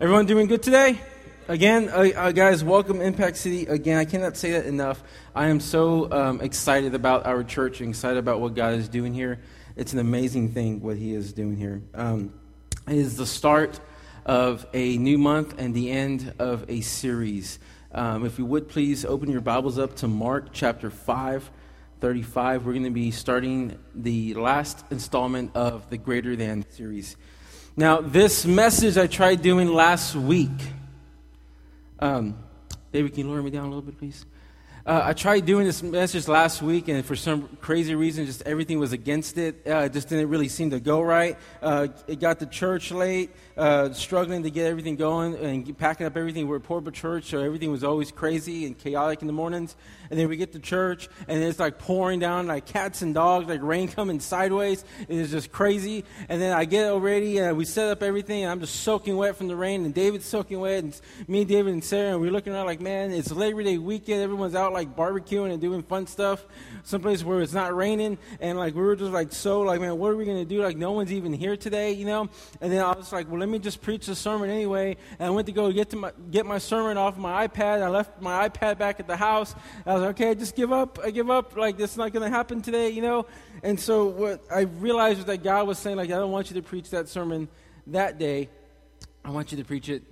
Everyone doing good today? Again, uh, uh, guys, welcome Impact City. Again, I cannot say that enough. I am so um, excited about our church excited about what God is doing here. It's an amazing thing what He is doing here. Um, it is the start of a new month and the end of a series. Um, if you would please open your Bibles up to Mark chapter 5, 35. We're going to be starting the last installment of the Greater Than series. Now, this message I tried doing last week. Um, David, can you lower me down a little bit, please? Uh, I tried doing this message last week, and for some crazy reason, just everything was against it. Uh, it just didn't really seem to go right. Uh, it got to church late, uh, struggling to get everything going and packing up everything. We're at Portable Church, so everything was always crazy and chaotic in the mornings. And then we get to church, and it's like pouring down like cats and dogs, like rain coming sideways. It is just crazy. And then I get ready, and we set up everything, and I'm just soaking wet from the rain, and David's soaking wet, and me, David, and Sarah, and we're looking around like, man, it's Labor Day weekend. Everyone's out like barbecuing and doing fun stuff. Someplace where it's not raining, and like we were just like so like, man, what are we gonna do? Like no one's even here today, you know. And then I was like, well, let me just preach the sermon anyway. And I went to go get to my, get my sermon off my iPad. I left my iPad back at the house. I was like, okay, I just give up. I give up. Like is not gonna happen today, you know. And so what I realized was that God was saying like, I don't want you to preach that sermon that day. I want you to preach it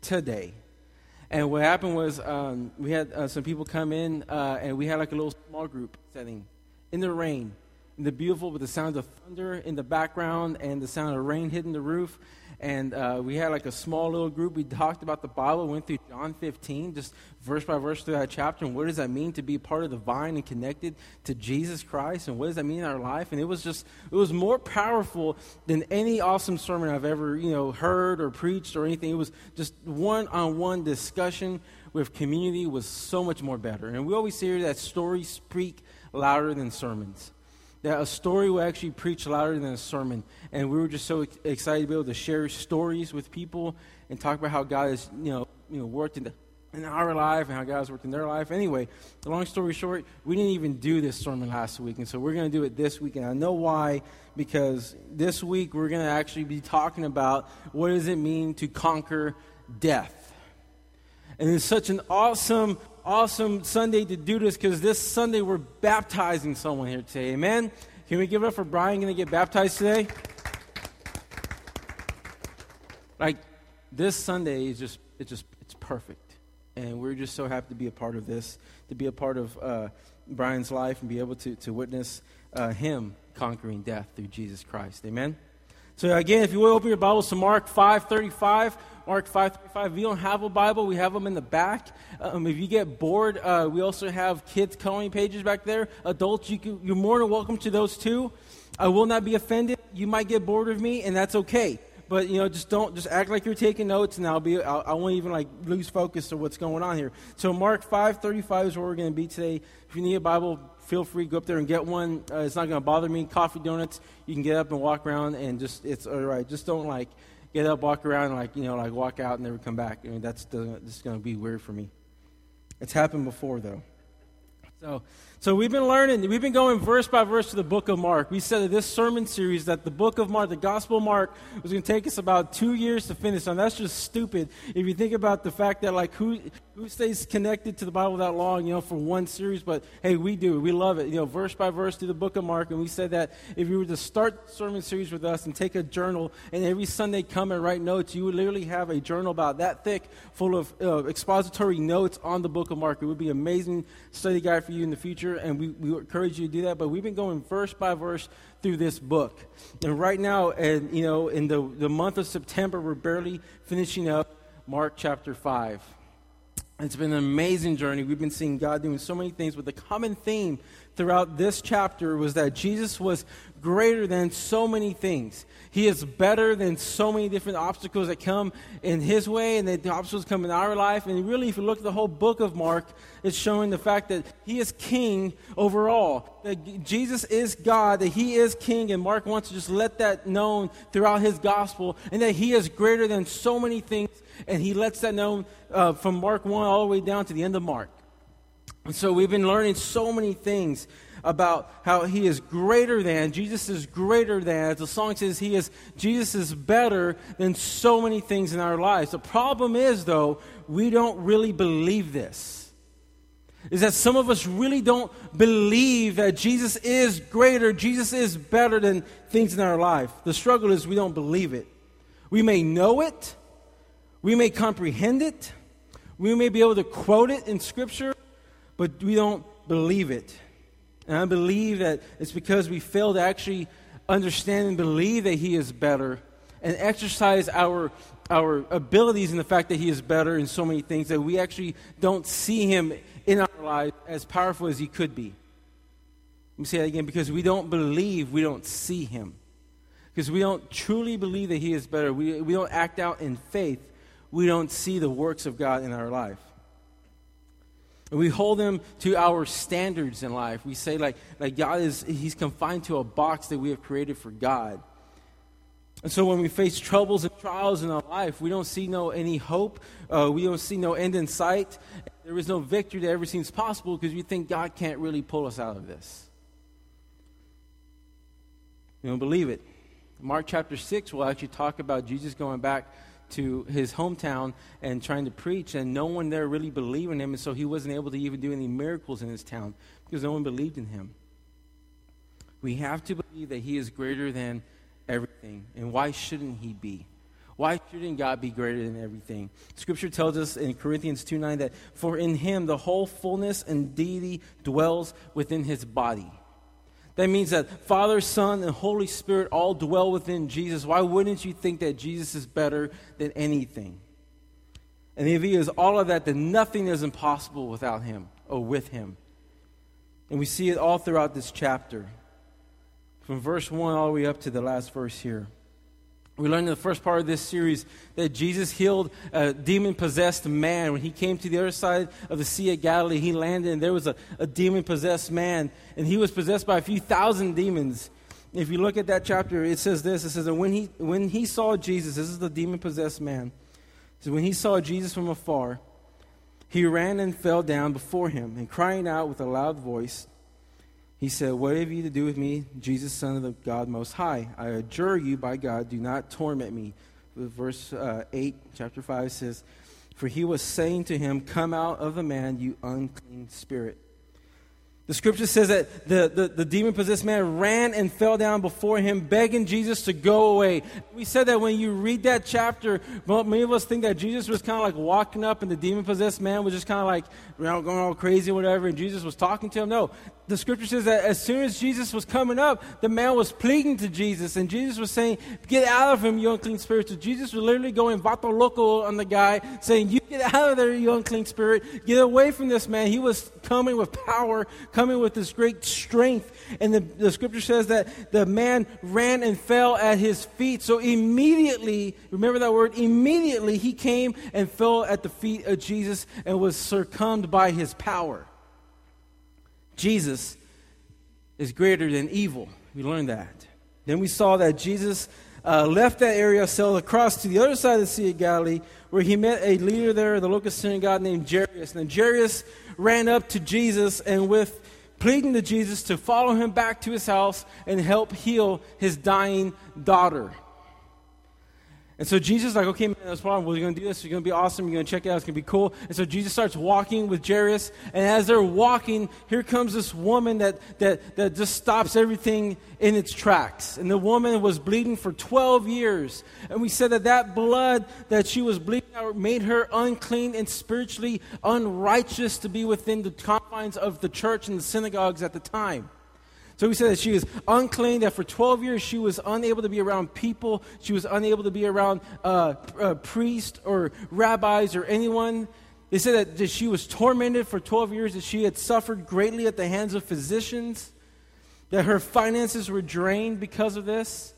today. And what happened was um, we had uh, some people come in, uh, and we had like a little small group setting in the rain, in the beautiful with the sounds of thunder in the background and the sound of rain hitting the roof. And uh, we had like a small little group. We talked about the Bible, went through John 15, just verse by verse through that chapter. And what does that mean to be part of the vine and connected to Jesus Christ? And what does that mean in our life? And it was just, it was more powerful than any awesome sermon I've ever, you know, heard or preached or anything. It was just one on one discussion with community was so much more better. And we always hear that stories speak louder than sermons that a story will actually preach louder than a sermon. And we were just so excited to be able to share stories with people and talk about how God has, you know, you know worked in, the, in our life and how God has worked in their life. Anyway, the long story short, we didn't even do this sermon last week. And so we're going to do it this week. And I know why, because this week we're going to actually be talking about what does it mean to conquer death. And it's such an awesome awesome Sunday to do this because this Sunday we're baptizing someone here today. Amen? Can we give it up for Brian going to get baptized today? Like, this Sunday is just, it's just, it's perfect. And we're just so happy to be a part of this, to be a part of uh, Brian's life and be able to, to witness uh, him conquering death through Jesus Christ. Amen? So again, if you will open your Bibles to Mark 5:35, Mark 5:35. If you don't have a Bible, we have them in the back. Um, if you get bored, uh, we also have kids coloring pages back there. Adults, you can, you're more than welcome to those too. I will not be offended. You might get bored of me, and that's okay. But you know, just don't just act like you're taking notes, and I'll be I'll, I won't even like lose focus of what's going on here. So Mark 5:35 is where we're going to be today. If you need a Bible, feel free go up there and get one. Uh, it's not going to bother me. Coffee, donuts. You can get up and walk around, and just it's all right. Just don't like get up, walk around, like you know, like walk out and never come back. I mean, that's the, this is going to be weird for me. It's happened before though. So, so we've been learning, we've been going verse by verse to the book of Mark. We said in this sermon series that the book of Mark, the Gospel of Mark, was going to take us about two years to finish. And that's just stupid if you think about the fact that, like, who, who stays connected to the Bible that long, you know, for one series? But hey, we do. We love it, you know, verse by verse through the book of Mark. And we said that if you were to start sermon series with us and take a journal and every Sunday come and write notes, you would literally have a journal about that thick full of uh, expository notes on the book of Mark. It would be an amazing study guide for you in the future, and we, we encourage you to do that. But we've been going verse by verse through this book. And right now, and you know, in the, the month of September, we're barely finishing up Mark chapter 5. It's been an amazing journey. We've been seeing God doing so many things, but the common theme throughout this chapter was that Jesus was greater than so many things. He is better than so many different obstacles that come in his way and the obstacles come in our life. And really, if you look at the whole book of Mark, it's showing the fact that he is king over all. That Jesus is God, that he is king, and Mark wants to just let that known throughout his gospel, and that he is greater than so many things and he lets that known uh, from Mark 1 all the way down to the end of Mark. And so we've been learning so many things about how he is greater than, Jesus is greater than. As the song says, he is, Jesus is better than so many things in our lives. The problem is, though, we don't really believe this. Is that some of us really don't believe that Jesus is greater, Jesus is better than things in our life. The struggle is we don't believe it. We may know it, we may comprehend it, we may be able to quote it in Scripture, but we don't believe it. And I believe that it's because we fail to actually understand and believe that He is better and exercise our, our abilities in the fact that He is better in so many things that we actually don't see Him in our life as powerful as He could be. Let me say that again because we don't believe, we don't see Him. Because we don't truly believe that He is better. We, we don't act out in faith. We don't see the works of God in our life. We hold him to our standards in life. We say, like, like God is, he's confined to a box that we have created for God. And so when we face troubles and trials in our life, we don't see no any hope. Uh, we don't see no end in sight. There is no victory that ever seems possible because we think God can't really pull us out of this. You don't believe it. Mark chapter 6 will actually talk about Jesus going back to his hometown and trying to preach, and no one there really believed in him, and so he wasn't able to even do any miracles in his town because no one believed in him. We have to believe that he is greater than everything. And why shouldn't he be? Why shouldn't God be greater than everything? Scripture tells us in Corinthians 2 9 that for in him the whole fullness and deity dwells within his body. That means that Father, Son, and Holy Spirit all dwell within Jesus. Why wouldn't you think that Jesus is better than anything? And if he is all of that, then nothing is impossible without him or with him. And we see it all throughout this chapter, from verse 1 all the way up to the last verse here. We learned in the first part of this series that Jesus healed a demon possessed man. When he came to the other side of the Sea of Galilee, he landed and there was a, a demon possessed man, and he was possessed by a few thousand demons. If you look at that chapter, it says this it says that when he, when he saw Jesus, this is the demon possessed man, so when he saw Jesus from afar, he ran and fell down before him, and crying out with a loud voice, he said, What have you to do with me, Jesus, Son of the God Most High? I adjure you by God, do not torment me. Verse uh, 8, chapter 5 says, For he was saying to him, Come out of the man, you unclean spirit. The scripture says that the, the, the demon possessed man ran and fell down before him, begging Jesus to go away. We said that when you read that chapter, many of us think that Jesus was kind of like walking up and the demon possessed man was just kind of like going all crazy whatever, and Jesus was talking to him. No, the scripture says that as soon as Jesus was coming up, the man was pleading to Jesus, and Jesus was saying, Get out of him, you unclean spirit. So Jesus was literally going vato loco on the guy, saying, You get out of there, you unclean spirit. Get away from this man. He was coming with power, coming with this great strength. And the, the scripture says that the man ran and fell at his feet. So immediately, remember that word, immediately he came and fell at the feet of Jesus and was by his power. Jesus is greater than evil. We learned that. Then we saw that Jesus uh, left that area, sailed across to the other side of the Sea of Galilee, where he met a leader there, the local synagogue named Jairus. And Jairus ran up to Jesus and with pleading to Jesus to follow him back to his house and help heal his dying daughter. And so Jesus is like, okay, man, that's problem. We're going to do this. You're going to be awesome. You're going to check it out. It's going to be cool. And so Jesus starts walking with Jairus. And as they're walking, here comes this woman that, that, that just stops everything in its tracks. And the woman was bleeding for 12 years. And we said that that blood that she was bleeding out made her unclean and spiritually unrighteous to be within the confines of the church and the synagogues at the time. So we said that she was unclean, that for 12 years she was unable to be around people. She was unable to be around uh, uh, priests or rabbis or anyone. They said that, that she was tormented for 12 years, that she had suffered greatly at the hands of physicians, that her finances were drained because of this.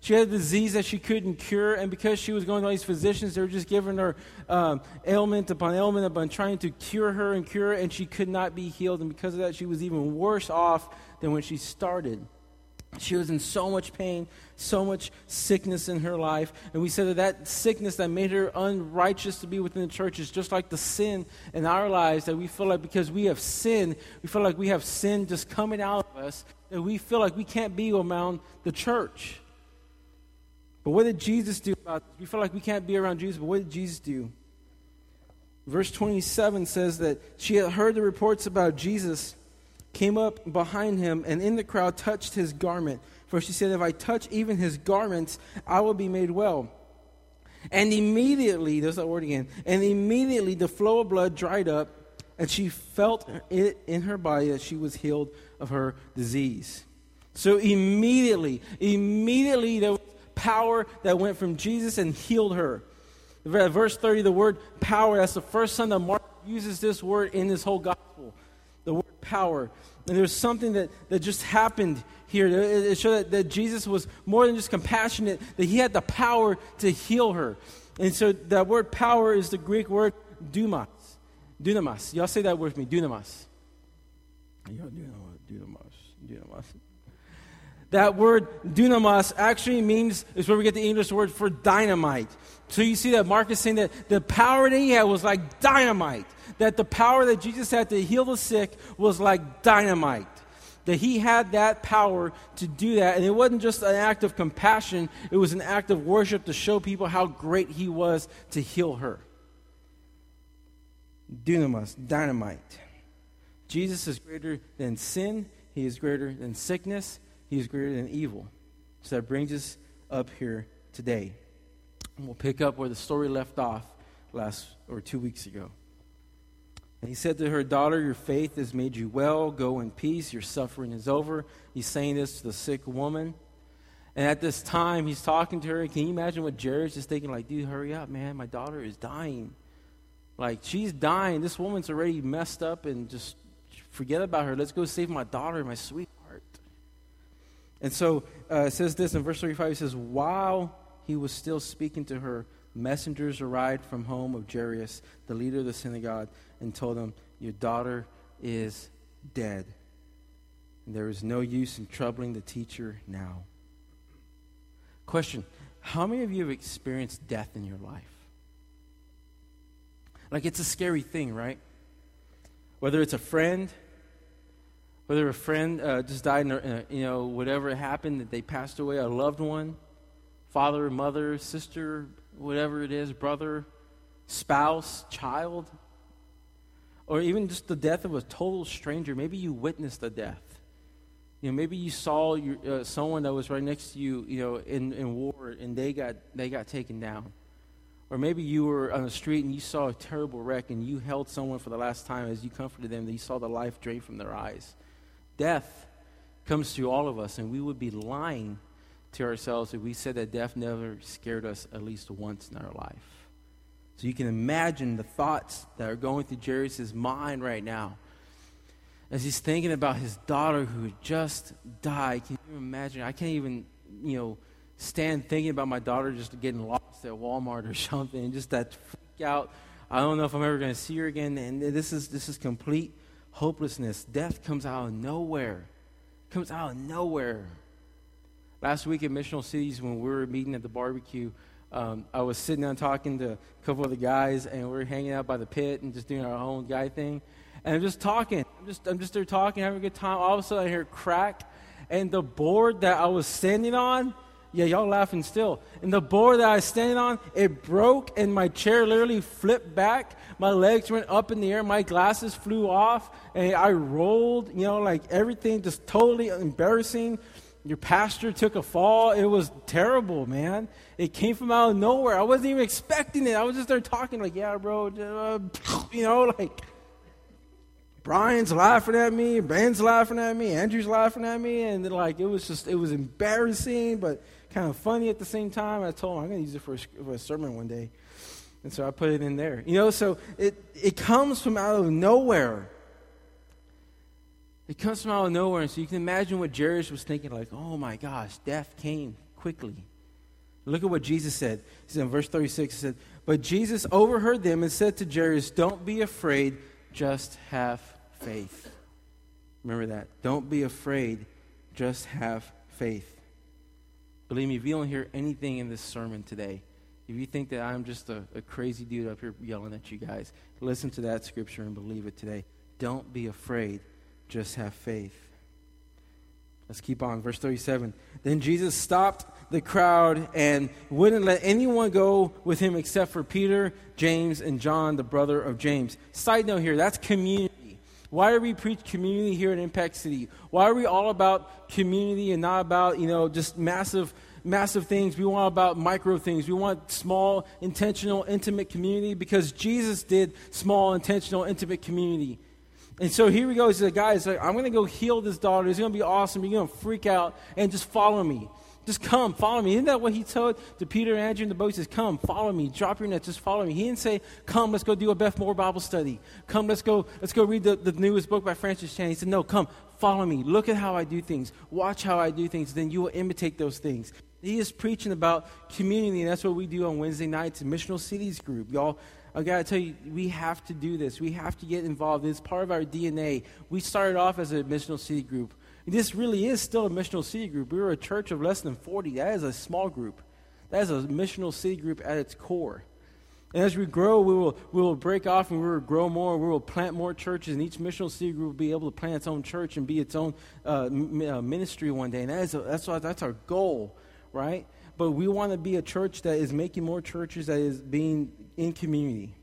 She had a disease that she couldn't cure, and because she was going to all these physicians, they were just giving her um, ailment upon ailment upon trying to cure her and cure her, and she could not be healed. And because of that, she was even worse off than when she started. She was in so much pain, so much sickness in her life. And we said that that sickness that made her unrighteous to be within the church is just like the sin in our lives that we feel like because we have sin, we feel like we have sin just coming out of us, that we feel like we can't be around the church. But what did Jesus do about this? We feel like we can't be around Jesus, but what did Jesus do? Verse 27 says that she had heard the reports about Jesus came up behind him and in the crowd touched his garment. For she said, If I touch even his garments, I will be made well. And immediately, there's that word again, and immediately the flow of blood dried up, and she felt it in her body that she was healed of her disease. So immediately, immediately there was power that went from Jesus and healed her. Verse 30, the word power, that's the first time that Mark uses this word in this whole gospel. Power. And there's something that, that just happened here. It showed that, that Jesus was more than just compassionate, that he had the power to heal her. And so that word power is the Greek word dunamis. Dunamis. Y'all say that word with me. Dunamis. Dunamis. Dunamis. Dunamis. That word dunamis actually means, is where we get the English word for dynamite. So you see that Mark is saying that the power that he had was like dynamite. That the power that Jesus had to heal the sick was like dynamite. That he had that power to do that. And it wasn't just an act of compassion, it was an act of worship to show people how great he was to heal her. Dunamis, dynamite. Jesus is greater than sin, he is greater than sickness, he is greater than evil. So that brings us up here today. And we'll pick up where the story left off last or two weeks ago. And he said to her, Daughter, your faith has made you well. Go in peace. Your suffering is over. He's saying this to the sick woman. And at this time, he's talking to her. Can you imagine what Jairus' just thinking? Like, dude, hurry up, man. My daughter is dying. Like, she's dying. This woman's already messed up and just forget about her. Let's go save my daughter, my sweetheart. and so uh, it says this in verse 35 it says, While he was still speaking to her, messengers arrived from home of Jairus, the leader of the synagogue, and told him, Your daughter is dead. And there is no use in troubling the teacher now. Question How many of you have experienced death in your life? Like it's a scary thing, right? Whether it's a friend, whether a friend uh, just died, in a, you know, whatever happened, that they passed away, a loved one, father, mother, sister, whatever it is, brother, spouse, child, or even just the death of a total stranger. Maybe you witnessed a death. You know, maybe you saw your, uh, someone that was right next to you, you know, in, in war, and they got they got taken down. Or maybe you were on the street and you saw a terrible wreck, and you held someone for the last time as you comforted them. That you saw the life drain from their eyes death comes to all of us, and we would be lying to ourselves if we said that death never scared us at least once in our life. So you can imagine the thoughts that are going through Jairus' mind right now as he's thinking about his daughter who just died. Can you imagine? I can't even, you know, stand thinking about my daughter just getting lost at Walmart or something, just that freak out. I don't know if I'm ever going to see her again. And this is this is complete hopelessness. Death comes out of nowhere. Comes out of nowhere. Last week at Missional Cities, when we were meeting at the barbecue, um, I was sitting down talking to a couple of the guys, and we are hanging out by the pit and just doing our own guy thing. And I'm just talking. I'm just, I'm just there talking, having a good time. All of a sudden, I hear crack, and the board that I was standing on yeah, y'all laughing still. And the board that I was standing on, it broke, and my chair literally flipped back. My legs went up in the air. My glasses flew off, and I rolled. You know, like everything just totally embarrassing. Your pastor took a fall. It was terrible, man. It came from out of nowhere. I wasn't even expecting it. I was just there talking, like, yeah, bro, uh, you know, like. Brian's laughing at me, Ben's laughing at me, Andrew's laughing at me, and like it was just it was embarrassing, but kind of funny at the same time. I told him I'm going to use it for a, for a sermon one day. And so I put it in there. You know, so it, it comes from out of nowhere. It comes from out of nowhere. And so you can imagine what Jairus was thinking like, oh my gosh, death came quickly. Look at what Jesus said. He said in verse 36, he said, But Jesus overheard them and said to Jairus, Don't be afraid, just have faith. Remember that. Don't be afraid, just have faith. Believe me, if you don't hear anything in this sermon today, if you think that I'm just a, a crazy dude up here yelling at you guys, listen to that scripture and believe it today. Don't be afraid, just have faith. Let's keep on. Verse 37. Then Jesus stopped the crowd and wouldn't let anyone go with him except for Peter, James, and John, the brother of James. Side note here that's community. Why are we preach community here at Impact City? Why are we all about community and not about, you know, just massive massive things. We want about micro things. We want small, intentional, intimate community because Jesus did small, intentional, intimate community. And so here we go. He said, guys, I'm going to go heal this daughter. It's going to be awesome. You're going to freak out and just follow me. Just come, follow me. Isn't that what he told to Peter and Andrew in the boat? He says, Come, follow me. Drop your net, just follow me. He didn't say, Come, let's go do a Beth Moore Bible study. Come, let's go, let's go read the, the newest book by Francis Chan. He said, No, come, follow me. Look at how I do things. Watch how I do things. Then you will imitate those things. He is preaching about community, and that's what we do on Wednesday nights in Missional Cities Group. Y'all, I got to tell you, we have to do this. We have to get involved. It's part of our DNA. We started off as a missional city group. This really is still a missional city group. We were a church of less than 40. That is a small group. That is a missional city group at its core. And as we grow, we will, we will break off and we will grow more. We will plant more churches, and each missional city group will be able to plant its own church and be its own uh, uh, ministry one day. And that is a, that's, that's our goal, right? But we want to be a church that is making more churches, that is being in community.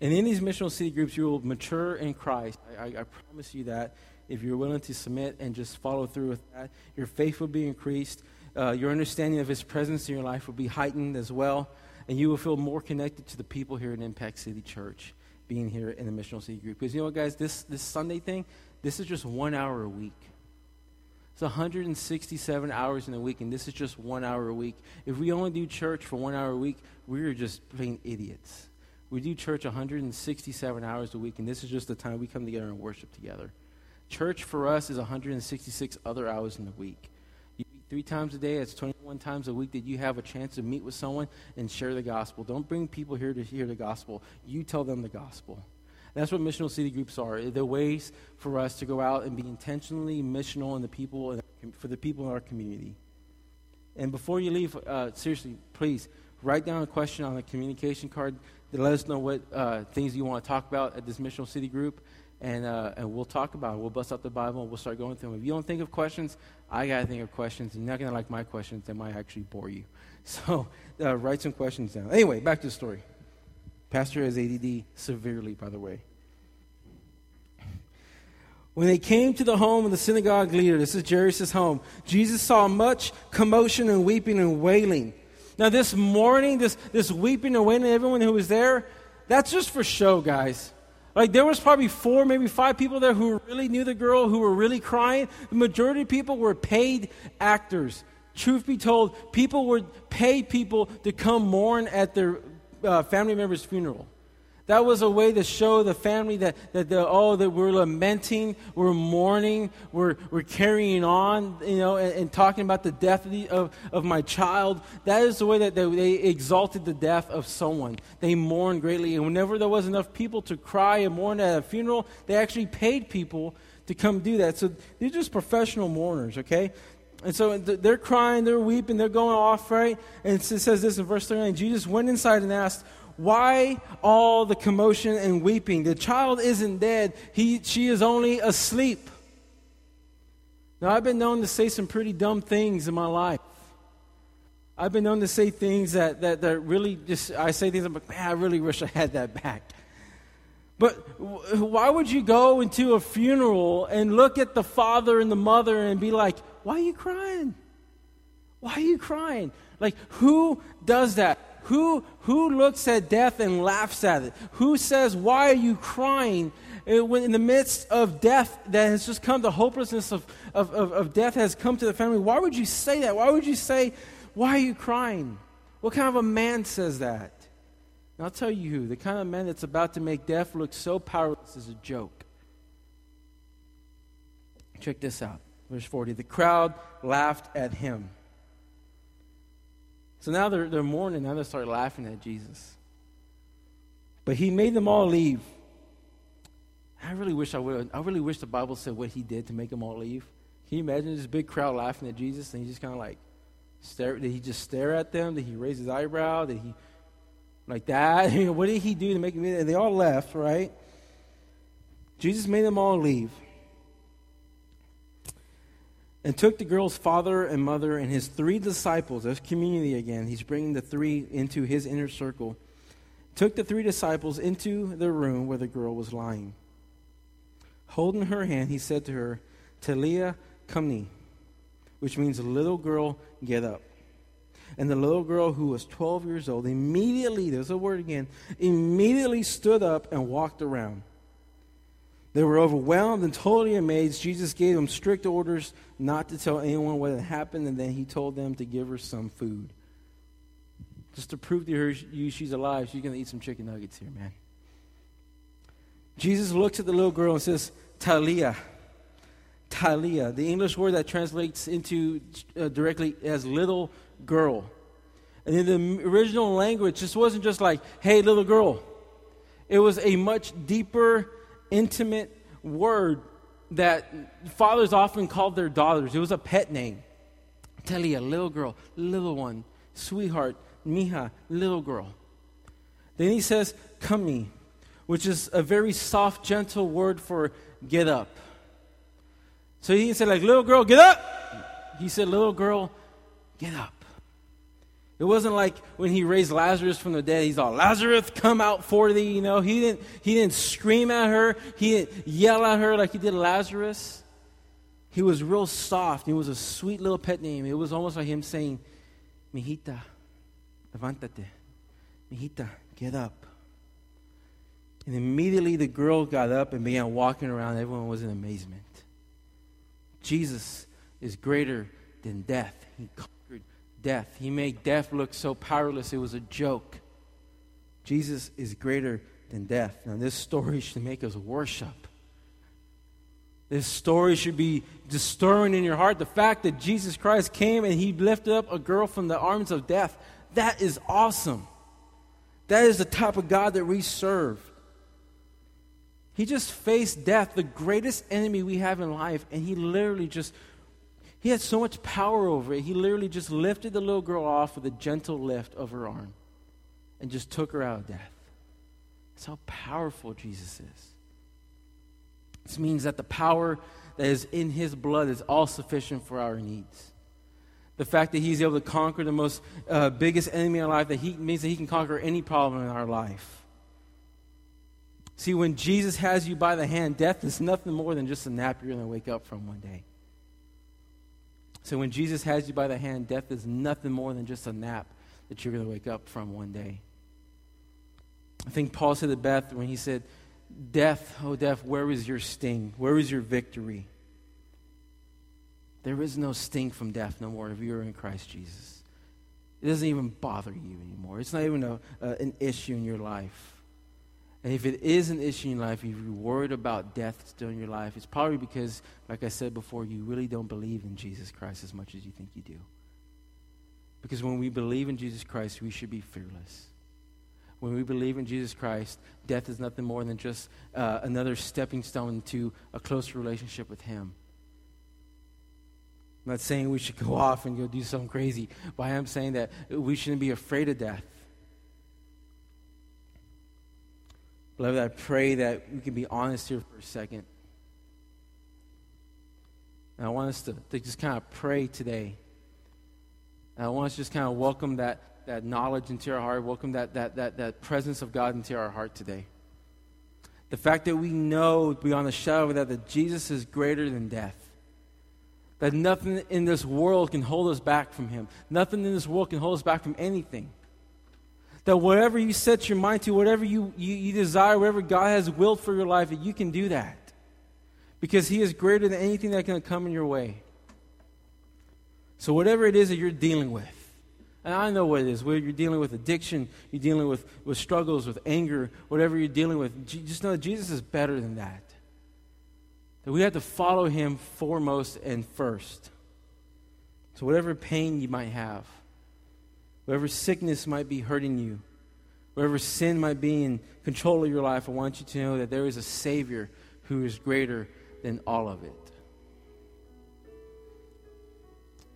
And in these missional city groups, you will mature in Christ. I, I, promise you that if you're willing to submit and just follow through with that, your faith will be increased. Uh, your understanding of His presence in your life will be heightened as well. And you will feel more connected to the people here at Impact City Church, being here in the Missional City Group. Because you know what, guys? This, this Sunday thing, this is just one hour a week. It's 167 hours in a week, and this is just one hour a week. If we only do church for one hour a week, we're just plain idiots. We do church 167 hours a week, and this is just the time we come together and worship together. Church for us is 166 other hours in the week. You meet three times a day, it's 21 times a week that you have a chance to meet with someone and share the gospel. Don't bring people here to hear the gospel. You tell them the gospel. That's what missional city groups are. They're ways for us to go out and be intentionally missional in the people for the people in our community. And before you leave, uh, seriously, please write down a question on a communication card to let us know what uh, things you want to talk about at this missional city group and, uh, and we'll talk about it. We'll bust out the Bible and we'll start going through them. If you don't think of questions, I got to think of questions. You're not going to like my questions, they might actually bore you. So uh, write some questions down. Anyway, back to the story. Pastor has ADD severely, by the way. When they came to the home of the synagogue leader, this is Jairus' home, Jesus saw much commotion and weeping and wailing. Now, this morning, this, this weeping and wailing, everyone who was there, that's just for show, guys. Like there was probably four, maybe five people there who really knew the girl, who were really crying. The majority of people were paid actors. Truth be told, people would pay people to come mourn at their uh, family member's funeral. That was a way to show the family that, that the, oh, that we're lamenting, we're mourning, we're, we're carrying on, you know, and, and talking about the death of, the, of, of my child. That is the way that they, they exalted the death of someone. They mourned greatly. And whenever there was enough people to cry and mourn at a funeral, they actually paid people to come do that. So they're just professional mourners, okay? And so they're crying, they're weeping, they're going off, right? And it says this in verse 39 Jesus went inside and asked, why all the commotion and weeping? The child isn't dead, he, she is only asleep. Now, I've been known to say some pretty dumb things in my life. I've been known to say things that, that, that really just, I say things, I'm like, man, I really wish I had that back. But why would you go into a funeral and look at the father and the mother and be like, why are you crying? Why are you crying? Like, who does that? Who, who looks at death and laughs at it? Who says, Why are you crying? Uh, when in the midst of death that has just come, the hopelessness of, of, of, of death has come to the family. Why would you say that? Why would you say, Why are you crying? What kind of a man says that? And I'll tell you who. The kind of man that's about to make death look so powerless is a joke. Check this out. Verse 40. The crowd laughed at him. So now they're, they're mourning. Now they start laughing at Jesus. But he made them all leave. I really wish I would. I really wish the Bible said what he did to make them all leave. Can you imagine this big crowd laughing at Jesus and he just kind of like stare? Did he just stare at them? Did he raise his eyebrow? Did he like that? what did he do to make them? And they all left, right? Jesus made them all leave and took the girl's father and mother and his three disciples. There's community again. He's bringing the three into his inner circle. Took the three disciples into the room where the girl was lying. Holding her hand, he said to her, Talitha cumi, which means little girl, get up. And the little girl, who was 12 years old, immediately, there's a word again, immediately stood up and walked around. They were overwhelmed and totally amazed. Jesus gave them strict orders not to tell anyone what had happened, and then he told them to give her some food. Just to prove to her you she's alive, she's going to eat some chicken nuggets here, man. Jesus looks at the little girl and says, Talitha. Talitha, The English word that translates into uh, directly as little girl. And in the original language, this wasn't just like, hey, little girl. It was a much deeper intimate word that fathers often called their daughters. It was a pet name. Telia, little girl, little one, sweetheart, mija, little girl. Then he says, cumi, which is a very soft, gentle word for get up. So he didn't say, like, little girl, get up. He said, little girl, get up. It wasn't like when he raised Lazarus from the dead, he's all, Lazarus, come out for thee. You know, he didn't, he didn't scream at her, he didn't yell at her like he did Lazarus. He was real soft. It was a sweet little pet name. It was almost like him saying, Mijita, levántate. Mijita, get up. And immediately the girl got up and began walking around. Everyone was in amazement. Jesus is greater than death. He death. He made death look so powerless, it was a joke. Jesus is greater than death. Now, this story should make us worship. This story should be disturbing in your heart. The fact that Jesus Christ came and he lifted up a girl from the arms of death, that is awesome. That is the type of God that we serve. He just faced death, the greatest enemy we have in life, and he literally just he had so much power over it. He literally just lifted the little girl off with a gentle lift of her arm and just took her out of death. That's how powerful Jesus is. This means that the power that is in his blood is all sufficient for our needs. The fact that he's able to conquer the most uh, biggest enemy in our life, that he means that he can conquer any problem in our life. See, when Jesus has you by the hand, death is nothing more than just a nap you're going to wake up from one day. So when Jesus has you by the hand, death is nothing more than just a nap that you're going to wake up from one day. I think Paul said it best when he said, Death, oh death, where is your sting? Where is your victory? There is no sting from death no more if you are in Christ Jesus. It doesn't even bother you anymore. It's not even a, uh, an issue in your life. And if it is an issue in your life, if you're worried about death still in your life, it's probably because, like I said before, you really don't believe in Jesus Christ as much as you think you do. Because when we believe in Jesus Christ, we should be fearless. When we believe in Jesus Christ, death is nothing more than just uh, another stepping stone to a closer relationship with Him. I'm not saying we should go off and go do something crazy, but I am saying that we shouldn't be afraid of death. Beloved, I pray that we can be honest here for a second. And I want us to, to just kind of pray today. And I want us to just kind of welcome that, that knowledge into our heart, welcome that, that, that, that presence of God into our heart today. The fact that we know beyond a shadow of that that Jesus is greater than death. That nothing in this world can hold us back from Him. Nothing in this world can hold us back from anything. That whatever you set your mind to, whatever you, you, you desire, whatever God has willed for your life, that you can do that. Because He is greater than anything that can come in your way. So, whatever it is that you're dealing with, and I know what it is, whether you're dealing with addiction, you're dealing with, with struggles, with anger, whatever you're dealing with, just know that Jesus is better than that. That we have to follow Him foremost and first. So, whatever pain you might have, whatever sickness might be hurting you, whatever sin might be in control of your life, I want you to know that there is a Savior who is greater than all of it.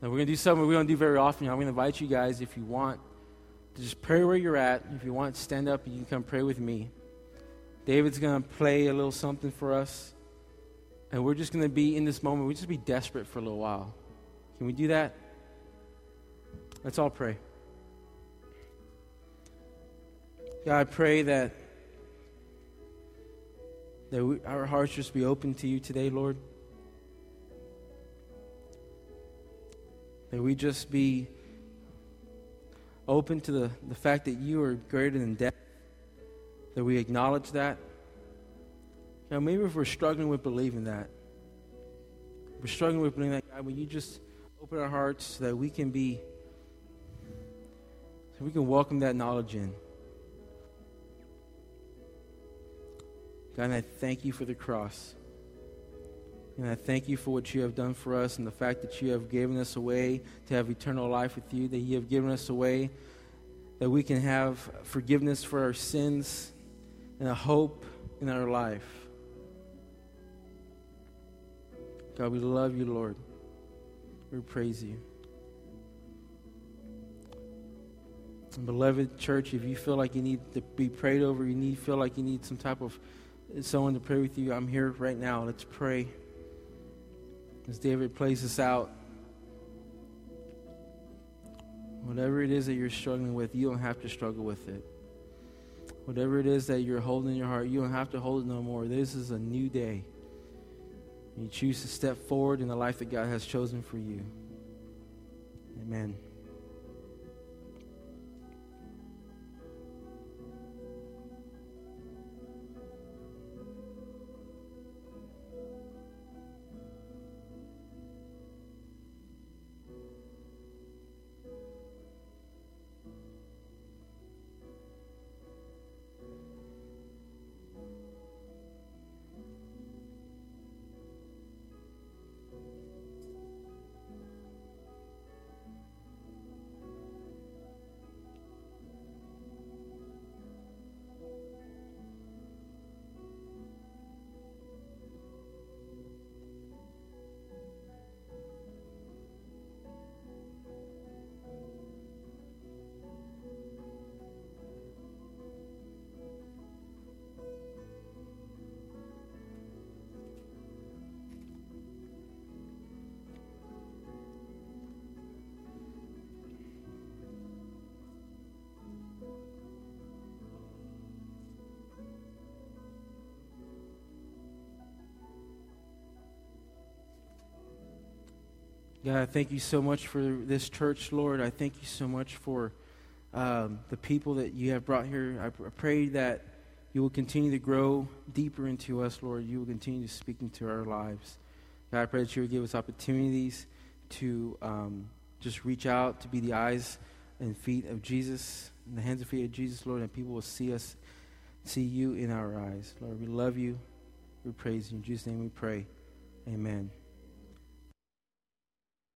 Now, we're going to do something we don't do very often. I'm going to invite you guys, if you want, to just pray where you're at. If you want, stand up and you can come pray with me. David's going to play a little something for us. And we're just going to be in this moment, we just be desperate for a little while. Can we do that? Let's all pray. God, I pray that, that we, our hearts just be open to you today, Lord. That we just be open to the, the fact that you are greater than death, that we acknowledge that. Now, maybe if we're struggling with believing that, we're struggling with believing that, God, will you just open our hearts so that we can be, so we can welcome that knowledge in. God, and I thank you for the cross. And I thank you for what you have done for us and the fact that you have given us a way to have eternal life with you, that you have given us a way that we can have forgiveness for our sins and a hope in our life. God, we love you, Lord. We praise you. And beloved church, if you feel like you need to be prayed over, you need feel like you need some type of someone to pray with you, I'm here right now. Let's pray. As David plays this out, whatever it is that you're struggling with, you don't have to struggle with it. Whatever it is that you're holding in your heart, you don't have to hold it no more. This is a new day. You choose to step forward in the life that God has chosen for you. Amen. God, I thank you so much for this church, Lord. I thank you so much for um, the people that you have brought here. I, I pray that you will continue to grow deeper into us, Lord. You will continue to speak into our lives. God, I pray that you will give us opportunities to um, just reach out, to be the eyes and feet of Jesus, and the hands and feet of Jesus, Lord, and people will see us, see you in our eyes. Lord, we love you. We praise you. In Jesus' name we pray. Amen.